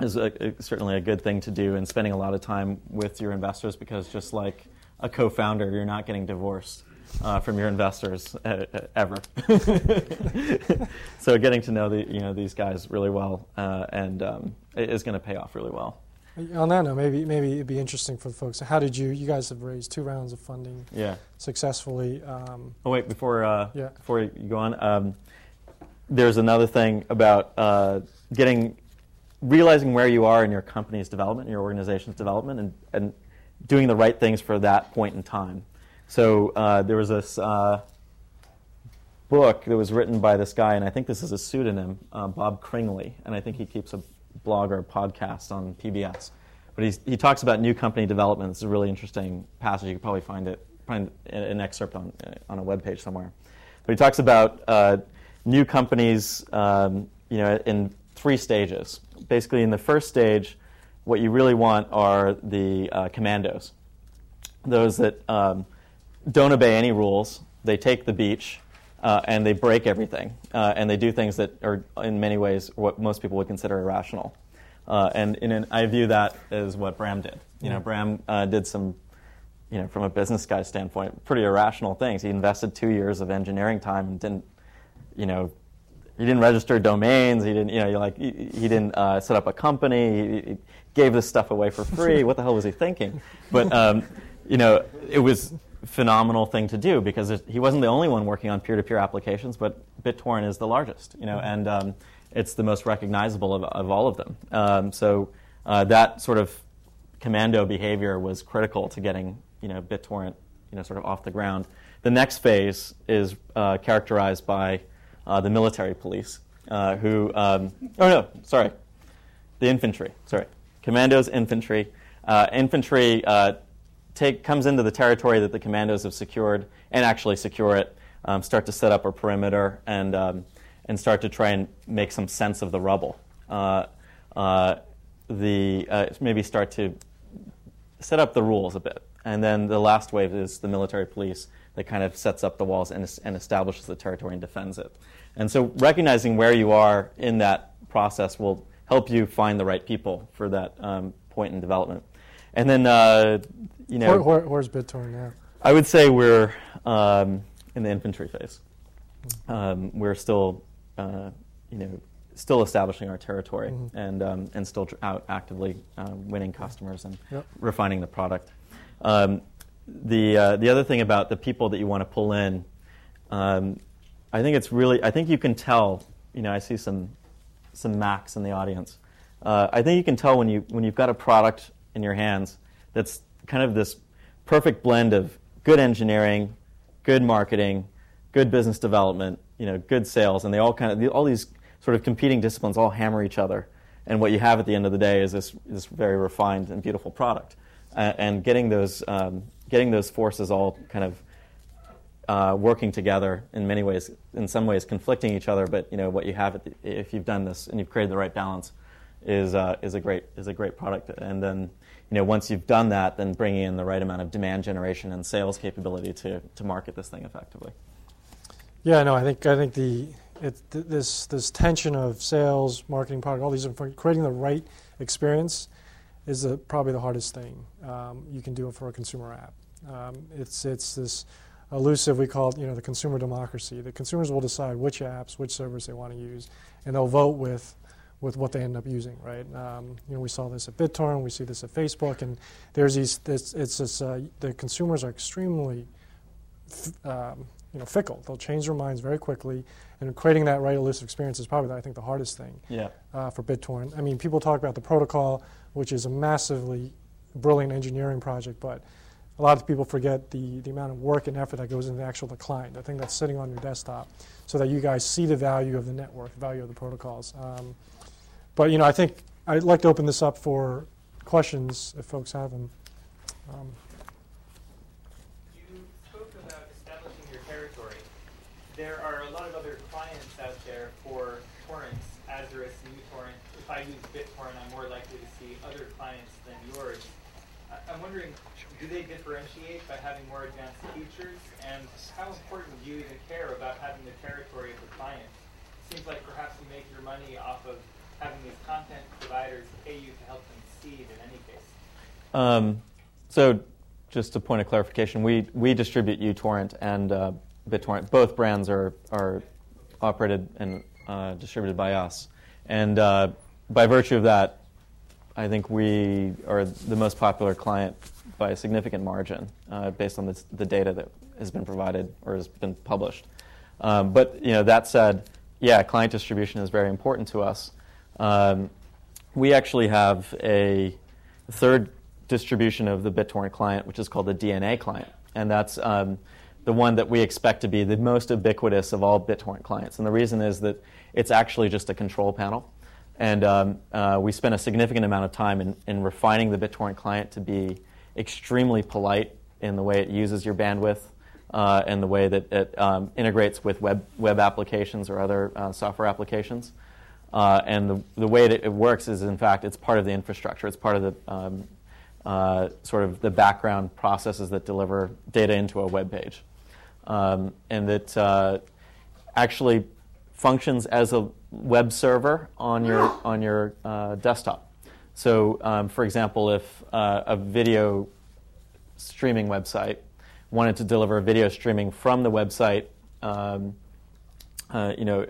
D: is a, a- certainly a good thing to do, and spending a lot of time with your investors because just like a co-founder, you're not getting divorced uh, from your investors uh, uh, ever. so getting to know the you know these guys really well uh, and um, is going to pay off really well.
C: On that note, maybe maybe it'd be interesting for the folks. How did you? You guys have raised two rounds of funding
D: Yeah.
C: successfully. Um,
D: Oh wait, before uh,
C: Yeah.
D: before you go on, um, there's another thing about uh, getting realizing where you are in your company's development, your organization's development, and, and doing the right things for that point in time. So uh, there was this uh, book that was written by this guy, and I think this is a pseudonym, uh, Bob Cringely, and I think he keeps a blog or podcast on PBS. But he's, he talks about new company development. It's a really interesting passage. You could probably find it, find an excerpt on on a web page somewhere. But he talks about uh, new companies, um, you know, in three stages. Basically, in the first stage, what you really want are the uh, commandos, those that um, don't obey any rules. They take the beach uh, and they break everything, uh, and they do things that are, in many ways, what most people would consider irrational. Uh, and, and I view that as what Bram did. You know, Bram uh, did some, you know, from a business guy standpoint, pretty irrational things. He invested two years of engineering time and didn't, you know, he didn't register domains. He didn't, you know, like he, he didn't uh, set up a company. He, he, gave this stuff away for free. what the hell was he thinking? But um, you know, it was phenomenal thing to do because it, he wasn't the only one working on peer-to-peer applications, but BitTorrent is the largest. You know, and um, it's the most recognizable of, of all of them. Um, so uh, that sort of commando behavior was critical to getting you know BitTorrent you know sort of off the ground. The next phase is uh, characterized by uh, the military police, uh, who um, oh no, sorry, the infantry. Sorry, commandos, infantry. Uh, infantry uh, take comes into the territory that the commandos have secured and actually secure it. Um, start to set up a perimeter and um, and start to try and make some sense of the rubble. Uh, the maybe start to set up the rules a bit. And then the last wave is the military police that kind of sets up the walls and, and, establishes the territory and defends it. And so recognizing where you are in that process will help you find the right people for that um, point in development. And then, uh, you know.
C: Where, where, where's BitTorrent now?
D: I would say we're um, in the infantry phase. Um, we're still, uh, you know, still establishing our territory mm-hmm. and, um, and still out actively uh, winning customers and yep. refining the product. Um, the, uh, the other thing about the people that you want to pull in, um, I think it's really, I think you can tell, you know, I see some, some Macs in the audience. Uh, I think you can tell when, you, when you've got a product in your hands that's kind of this perfect blend of good engineering, good marketing, good business development, you know, good sales, and they all kind of all these sort of competing disciplines all hammer each other. And what you have at the end of the day is this, this very refined and beautiful product. Uh, and getting those, um, getting those forces all kind of uh, working together in many ways, in some ways conflicting each other, but you know, what you have, the, if you've done this and you've created the right balance, is, uh, is, a great, is a great product. And then you know, once you've done that, then bringing in the right amount of demand generation and sales capability to, to market this thing effectively.
C: Yeah, no, I think I think the it, th- this this tension of sales, marketing, product, all these creating the right experience is probably the hardest thing um, you can do for a consumer app. Um, it's it's this elusive we call it you know the consumer democracy. The consumers will decide which apps, which servers they want to use, and they'll vote with with what they end up using. Right? Um, you know we saw this at BitTorrent, we see this at Facebook, and there's these. This, it's this, uh, the consumers are extremely f- um, you know, fickle. They'll change their minds very quickly, and creating that right elusive experience is probably, I think, the hardest thing
D: yeah.
C: uh, for BitTorrent. I mean, people talk about the protocol, which is a massively brilliant engineering project, but a lot of people forget the, the amount of work and effort that goes into the actual the client, the thing that's sitting on your desktop, so that you guys see the value of the network, the value of the protocols. Um, but, you know, I think I'd like to open this up for questions if folks have them. Um, you spoke about establishing your territory.
E: there are a lot of other clients out there for torrents, Azureus and uTorrent. If I use BitTorrent, I'm more likely to see other clients than yours. I'm wondering, do they differentiate by having more advanced features? And how important do you even care about having the territory of the client? It seems like perhaps you make your money off of having these content providers pay you to help them seed in any case.
D: Um, so just a point of clarification, we, we distribute uTorrent and uh, BitTorrent. Both brands are, are operated and uh, distributed by us. And uh, by virtue of that, I think we are the most popular client by a significant margin uh, based on the data that has been provided or has been published. Um, but you know, that said, yeah, client distribution is very important to us. Um, we actually have a third distribution of the BitTorrent client, which is called the DNA client. And that's um, the one that we expect to be the most ubiquitous of all BitTorrent clients. And the reason is that it's actually just a control panel. And um, uh, we spent a significant amount of time in, in refining the BitTorrent client to be extremely polite in the way it uses your bandwidth uh, and the way that it um, integrates with web, web applications or other uh, software applications. Uh, and the, the way that it works is, in fact, it's part of the infrastructure. It's part of the um, uh, sort of the background processes that deliver data into a web page um, and that uh, actually functions as a web server on your on your uh, desktop. So, um, for example, if uh, a video streaming website wanted to deliver a video streaming from the website, um, uh, you know,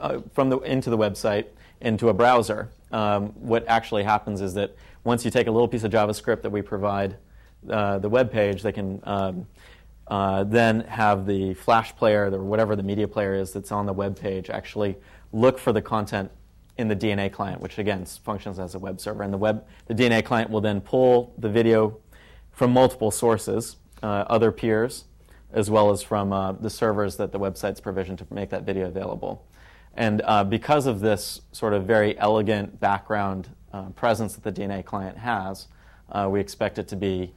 D: uh, from the into the website into a browser, um, what actually happens is that once you take a little piece of JavaScript that we provide uh, the web page, they can um, uh, then have the Flash player or whatever the media player is that's on the web page actually look for the content in the DNA client, which again functions as a web server. And the web, the DNA client will then pull the video from multiple sources, uh, other peers, as well as from uh, the servers that the website's provisioned to make that video available. And uh, because of this sort of very elegant background uh, presence that the DNA client has, uh, we expect it to be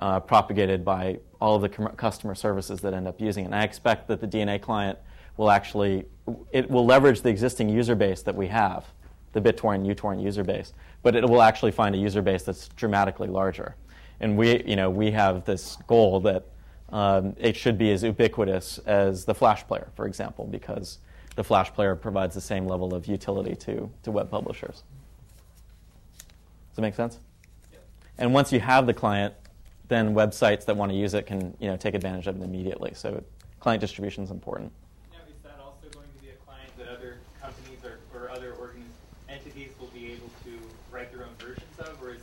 D: uh, propagated by all of the com- customer services that end up using it. And I expect that the DNA client will actually it will leverage the existing user base that we have, the BitTorrent uTorrent user base, but it will actually find a user base that's dramatically larger. And we, you know, we have this goal that um, it should be as ubiquitous as the Flash player, for example, because the Flash player provides the same level of utility to, to web publishers. Does that make sense? Yep. And once you have the client, then websites that want to use it can you know, take advantage of it immediately. So client distribution is important.
E: Now, is that also going to be a client that other companies or, or other organ- entities will be able to write their own versions of, or is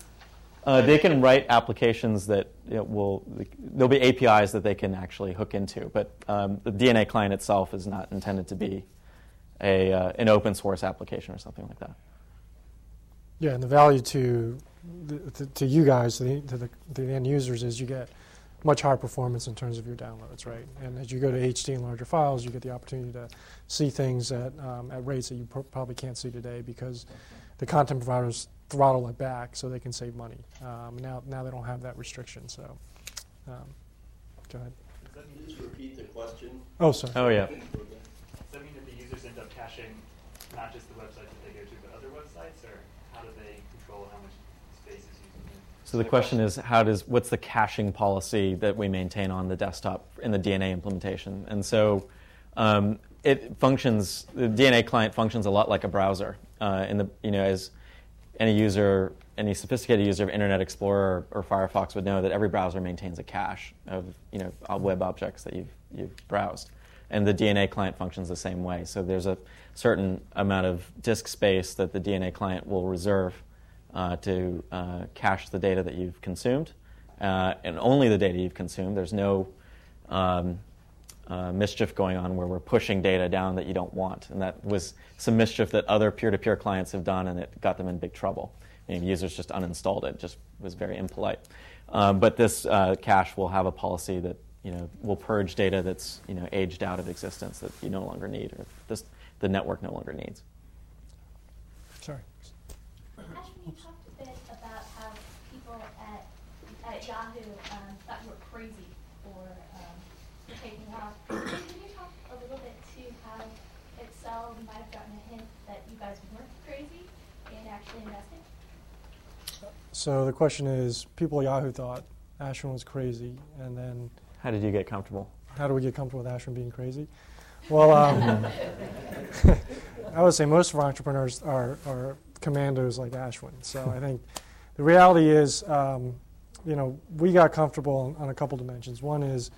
D: uh, they can write applications that will. There'll be APIs that they can actually hook into, but um, the DNA client itself is not intended to be a uh, an open source application or something like that.
C: Yeah, and the value to to, to you guys, to the, to the, to the end users, is you get much higher performance in terms of your downloads, right? And as you go to HD and larger files, you get the opportunity to see things at, um, at rates that you pr- probably can't see today because the content providers throttle it back so they can save money. Um, now, now they don't have that restriction. So, um, go ahead.
F: Does that mean just repeat the question?
C: Oh, sorry.
D: Oh, yeah.
G: Does that mean that the users end up caching not just the website that they go to, but other websites, or how do they control how much space is used?
D: So the question is, how does what's the caching policy that we maintain on the desktop in the DNA implementation? And so um, it functions. The DNA client functions a lot like a browser. Uh, in the you know as any user, any sophisticated user of Internet Explorer or, Firefox would know that every browser maintains a cache of you know web objects that you've you've browsed, and the DNA client functions the same way. So there's a certain amount of disk space that the DNA client will reserve uh, to uh, cache the data that you've consumed, uh, and only the data you've consumed. There's no um, uh, mischief going on where we're pushing data down that you don't want, and that was some mischief that other peer-to-peer clients have done, and it got them in big trouble. And users just uninstalled it, just was very impolite. Um, but this uh, cache will have a policy that you know will purge data that's you know aged out of existence that you no longer need, or this, the network no longer needs.
C: Sorry.
H: Ashwin, you talked a bit about how people at, at Yahoo um, thought you were crazy for, um, for taking off. Can you talk a little bit to how Accel might have gotten a hint that you guys weren't crazy in actually investing?
C: So the question is, people at Yahoo thought Ashwin was crazy, and then
D: How did you get comfortable?
C: how do we get comfortable with Ashwin being crazy? Well, um, I would say most of our entrepreneurs are, are commandos like Ashwin. So I think the reality is, um, you know, we got comfortable on, on a couple dimensions. One is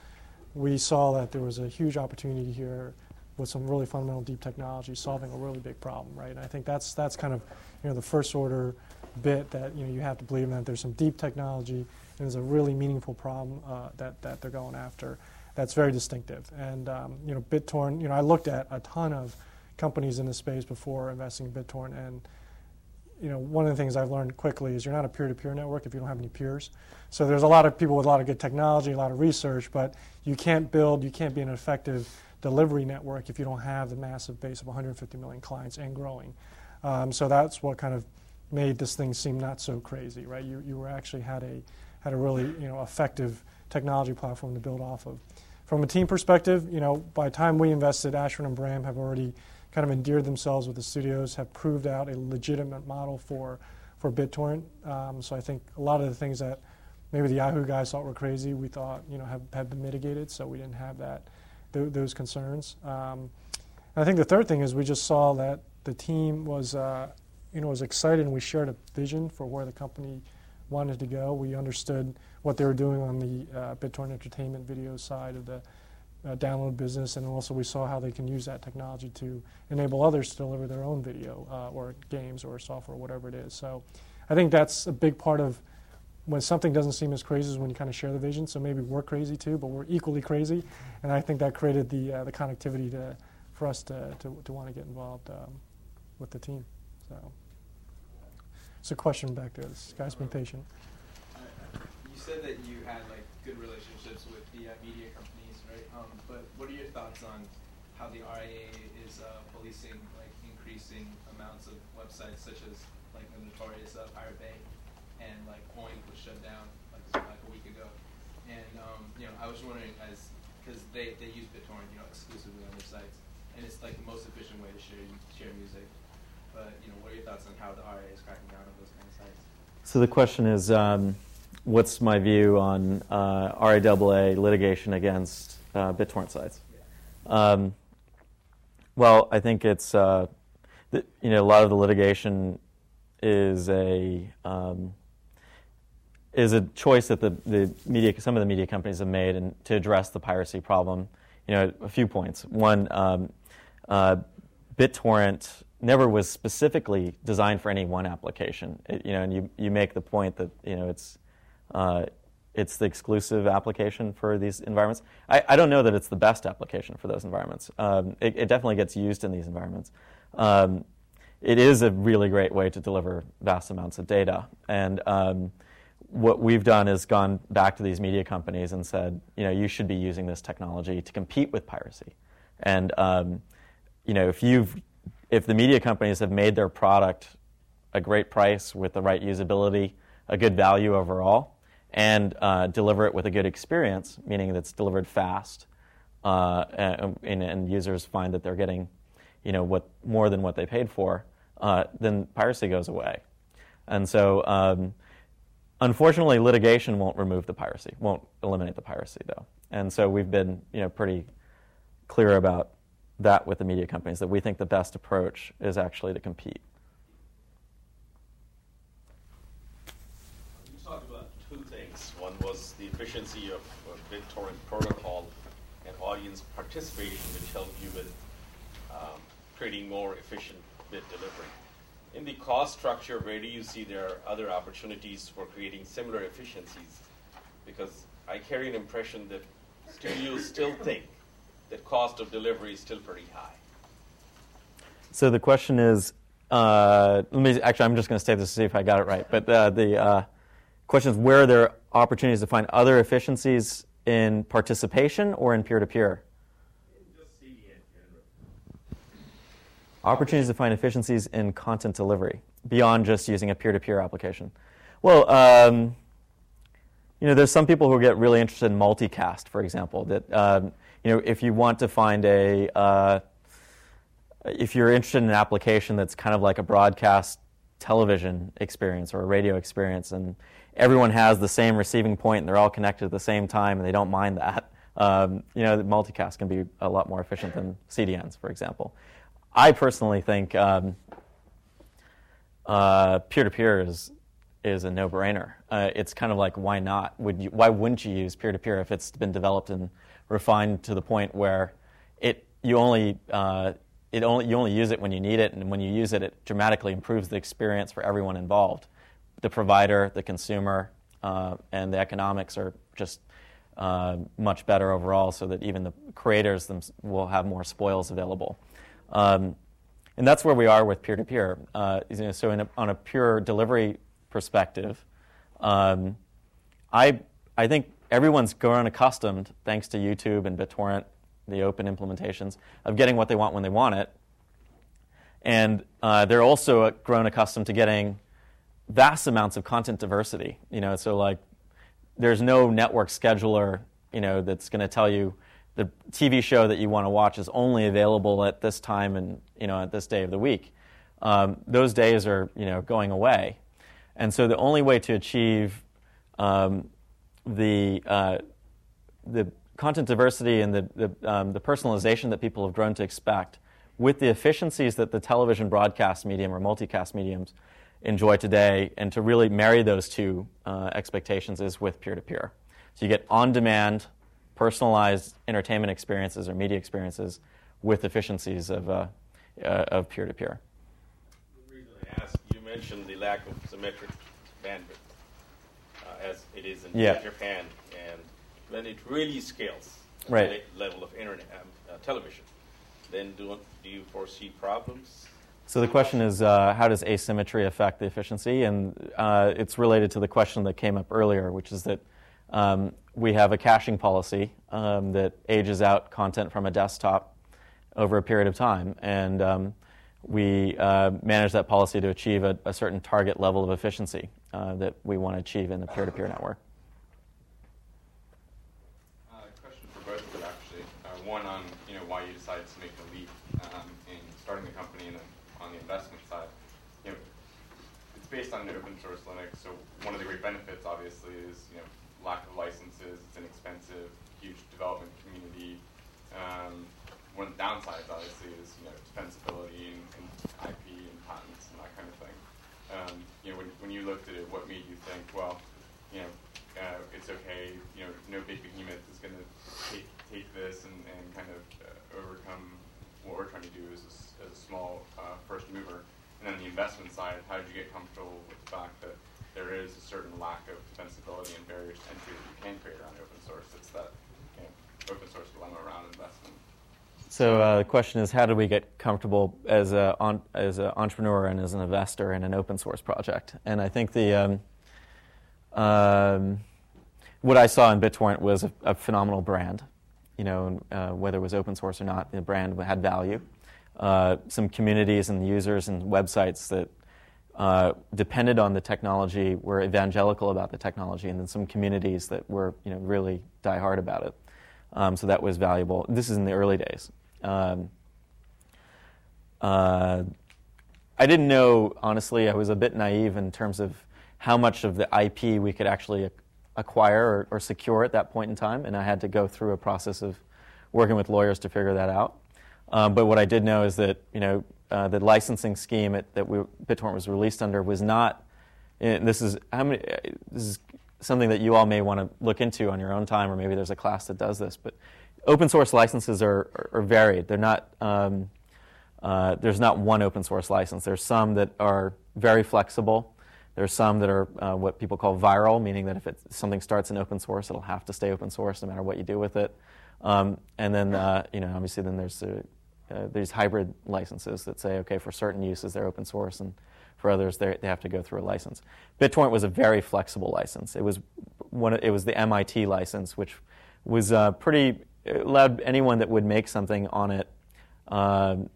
C: we saw that there was a huge opportunity here with some really fundamental deep technology solving a really big problem, right? And I think that's that's kind of you know the first order bit that you know you have to believe in that there's some deep technology and there's a really meaningful problem uh, that that they're going after that's very distinctive. And um, you know, BitTorrent, you know, I looked at a ton of companies in this space before investing in BitTorrent, and you know, one of the things I've learned quickly is you're not a peer-to-peer network if you don't have any peers. So there's a lot of people with a lot of good technology, a lot of research, but you can't build, you can't be an effective delivery network if you don't have the massive base of 150 million clients and growing. Um, so that's what kind of made this thing seem not so crazy, right? You you were actually had a had a really you know effective technology platform to build off of. From a team perspective, you know, by the time we invested, Ashwin and Bram have already kind of endeared themselves with the studios, have proved out a legitimate model for for BitTorrent. Um, so I think a lot of the things that maybe the Yahoo guys thought were crazy, we thought you know have, have been mitigated, so we didn't have that th- those concerns. Um, I think the third thing is we just saw that the team was uh, you know, was excited and we shared a vision for where the company wanted to go. We understood what they were doing on the uh, BitTorrent Entertainment video side of the uh, download business, and also we saw how they can use that technology to enable others to deliver their own video uh, or games or software, whatever it is. So I think that's a big part of when something doesn't seem as crazy as when you kind of share the vision. So maybe we're crazy too, but we're equally crazy, and I think that created the uh, the connectivity to for us to to, to want to get involved um, with the team. So. It's a question back there. This guy's been patient.
I: You said that you had like good relationships with the uh, media companies, right? Um, but what are your thoughts on how the RIA is uh, policing like increasing amounts of websites such as like the notorious uh, Pirate Bay and like Oink was shut down like, like a week ago, and um, you know I was wondering as because they, they use BitTorrent you know exclusively on their sites, and it's like the most efficient way to share share music. But you know, what are your thoughts on how the is cracking down on those kind of sites?
D: So the question is, um, what's my view on uh, RIAA litigation against uh, BitTorrent sites? Yeah. Um, well, I think it's uh, the, you know a lot of the litigation is a um, is a choice that the, the media some of the media companies have made and to address the piracy problem. You know, a few points. One, um, uh, BitTorrent never was specifically designed for any one application. It, you know, and you, you make the point that you know it's uh, it's the exclusive application for these environments. I, I, don't know that it's the best application for those environments. Um, it, it, definitely gets used in these environments. Um, it is a really great way to deliver vast amounts of data. And um, what we've done is gone back to these media companies and said, you know, you should be using this technology to compete with piracy. And um, you know, if you've if the media companies have made their product a great price with the right usability, a good value overall, and uh, deliver it with a good experience, meaning that it's delivered fast, uh, and, and, users find that they're getting, you know, what more than what they paid for, uh, then piracy goes away. And so, um, unfortunately, litigation won't remove the piracy, won't eliminate the piracy, though. And so we've been, you know, pretty clear about that with the media companies, that we think the best approach is actually to compete.
F: You talked about two things. One was the efficiency of BitTorrent protocol and audience participation, which helped you with um, creating more efficient bit delivery. In the cost structure, where do you see there are other opportunities for creating similar efficiencies? Because I carry an impression that studios still think that cost of delivery is still pretty high.
D: So the question is, uh, let me actually, I'm just going to say this to see if I got it right. But uh, the uh, question is, where are there opportunities to find other efficiencies in participation or in peer-to-peer? Opportunities to find efficiencies in content delivery beyond just using a peer-to-peer application. Well, um, you know, there's some people who get really interested in multicast, for example, that um, you know, if you want to find a, uh, if you're interested in an application that's kind of like a broadcast television experience or a radio experience, and everyone has the same receiving point and they're all connected at the same time and they don't mind that, um, you know, multicast can be a lot more efficient than CDNs, for example. I personally think um, uh, peer-to-peer is is a no-brainer. Uh, it's kind of like why not? Would you, why wouldn't you use peer-to-peer if it's been developed in refined to the point where it you only uh, it only you only use it when you need it, and when you use it, it dramatically improves the experience for everyone involved. The provider, the consumer, uh, and the economics are just uh, much better overall, so that even the creators them will have more spoils available. Um, and that's where we are with peer-to-peer. Uh, so, a, on a pure delivery perspective, um, I I think everyone's grown accustomed, thanks to YouTube and BitTorrent, the open implementations, of getting what they want when they want it. And uh, they're also grown accustomed to getting vast amounts of content diversity. You know, so like there's no network scheduler, you know, that's going to tell you the TV show that you want to watch is only available at this time and you know at this day of the week. Um, those days are you know going away, and so the only way to achieve um, the, uh, the content diversity and the, the, um, the, personalization that people have grown to expect with the efficiencies that the television broadcast medium or multicast mediums enjoy today, and to really marry those two uh, expectations is with peer to peer. So you get on demand, personalized entertainment experiences or media experiences with efficiencies of uh, uh, of peer to peer.
F: You mentioned the lack of symmetric bandwidth as it is in
D: Yeah.
F: Japan, and when it really scales at
D: Right.
F: the level of internet um, uh, television, then do, do you foresee problems?
D: So the question is, uh, how does asymmetry affect the efficiency? And uh, it's related to the question that came up earlier, which is that um, we have a caching policy um, that ages out content from a desktop over a period of time, and um, we uh, manage that policy to achieve a, a certain target level of efficiency uh, that we want to achieve in the peer-to-peer network.
J: Uh, question for both of you, actually. Uh, one on you know why you decided to make the leap um, in starting the company, and then on the investment side. You know, it's based on open source Linux, so one of the great benefits, obviously, is you know lack of licenses. It's inexpensive, huge development community. Um, one of the downsides, obviously, is you know defensibility and, and IP and patents and that kind of thing. Um, you know, when, when you looked at it, what made you think, well, you know, uh, it's okay, you know, no big behemoth is going to take, take this and, and kind of uh, overcome what we're trying to do as a, as a small uh, first mover. And then the investment side, how did you get comfortable with the fact that there is a certain lack of defensibility and barriers to entry that you can create around open source? It's that you know, open source dilemma around.
D: So uh, the question is, how do we get comfortable as a as an entrepreneur and as an investor in an open source project? And I think the um, um, what I saw in BitTorrent was a, a phenomenal brand. You know, uh, whether it was open source or not, the brand had value. Uh, some communities and users and websites that uh, depended on the technology were evangelical about the technology, and then some communities that were you know really diehard about it. Um, so that was valuable. This is in the early days. Um, uh, I didn't know, honestly, I was a bit naive in terms of how much of the IP we could actually acquire or, or secure at that point in time, and I had to go through a process of working with lawyers to figure that out. Um, but what I did know is that you know uh, the licensing scheme at, that we, BitTorrent was released under was not. This is how many. uh, This is something that you all may want to look into on your own time, or maybe there's a class that does this. But open source licenses are, are, varied. They're not. Um, uh, there's not one open source license. There's some that are very flexible. There's some that are uh, what people call viral, meaning that if something starts in open source, it'll have to stay open source no matter what you do with it. Um, and then, uh, you know, obviously, then there's uh, uh, these hybrid licenses that say, okay, for certain uses they're open source, and for others they have to go through a license. BitTorrent was a very flexible license. It was one. It was the MIT license, which was uh, pretty allowed anyone that would make something on it. Um,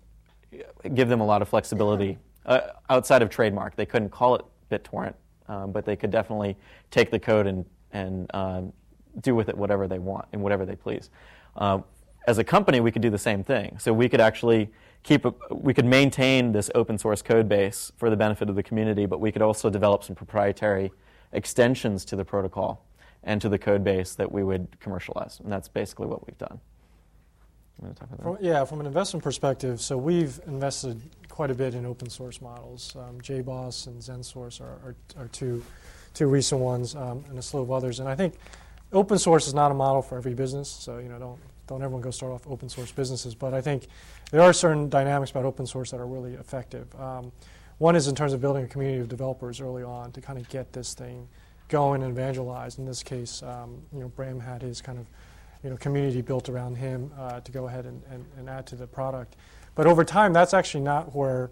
D: give them a lot of flexibility uh, outside of trademark. They couldn't call it BitTorrent, um, but they could definitely take the code and and um, do with it whatever they want and whatever they please. Uh, as a company, we could do the same thing. So we could actually keep a, we could maintain this open source code base for the benefit of the community, but we could also develop some proprietary extensions to the protocol and to the code base that we would commercialize. And that's basically what we've done.
C: From, yeah, from an investment perspective, so we've invested quite a bit in open source models. Um, JBoss and XenSource are, are, are two, two recent ones, um, and a slew of others. And I think open source is not a model for every business, so you know don't don't everyone go start off open source businesses. But I think there are certain dynamics about open source that are really effective. Um, one is in terms of building a community of developers early on to kind of get this thing going and evangelize. In this case, um, you know, Bram had his kind of you know, community built around him uh, to go ahead and, and, and add to the product. But over time, that's actually not where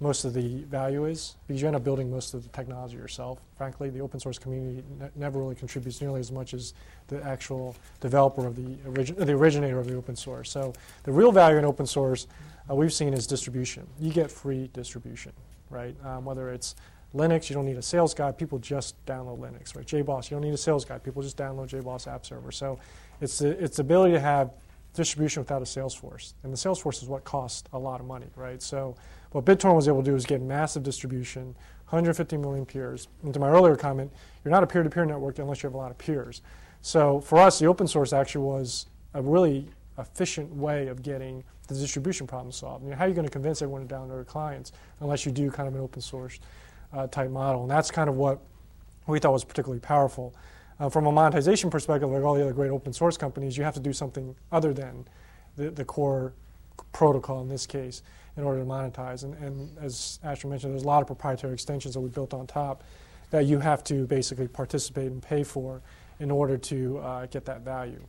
C: most of the value is because you end up building most of the technology yourself. Frankly, the open source community ne- never really contributes nearly as much as the actual developer of the, origin- the originator of the open source. So the real value in open source uh, we've seen is distribution. You get free distribution, right? Um, whether it's Linux, you don't need a sales guy. People just download Linux, right? JBoss, you don't need a sales guy. People just download JBoss App Server. So it's the, it's the ability to have distribution without a sales force. And the sales force is what costs a lot of money, right? So what BitTorrent was able to do is get massive distribution, 150 million peers. And to my earlier comment, you're not a peer-to-peer network unless you have a lot of peers. So for us, the open source actually was a really efficient way of getting the distribution problem solved. I how are you going to convince everyone to download clients unless you do kind of an open source uh, type model? And that's kind of what we thought was particularly powerful. Uh, from a monetization perspective, like all the other great open source companies, you have to do something other than the, the core protocol in this case in order to monetize. And, and as Ashwin mentioned, there's a lot of proprietary extensions that we built on top that you have to basically participate and pay for in order to uh, get that value.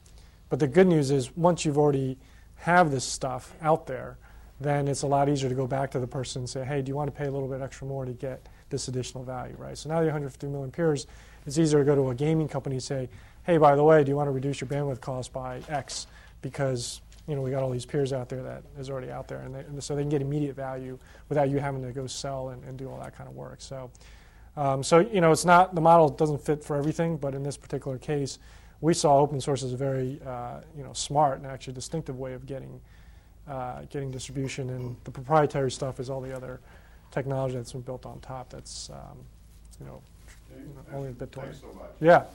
C: But the good news is once you've already have this stuff out there, then it's a lot easier to go back to the person and say, hey, do you want to pay a little bit extra more to get this additional value, right? So now the 150 million peers, it's easier to go to a gaming company and say, hey, by the way, do you want to reduce your bandwidth cost by X because you know we got all these peers out there that is already out there, and, they, and so they can get immediate value without you having to go sell and, and do all that kind of work. So, um, so you know it's not the model doesn't fit for everything, but in this particular case, we saw open source as a very uh, you know smart and actually distinctive way of getting uh, getting distribution, and the proprietary stuff is all the other technology that's been built on top. That's um, you know only a bit.
B: Thanks so.
C: Yeah.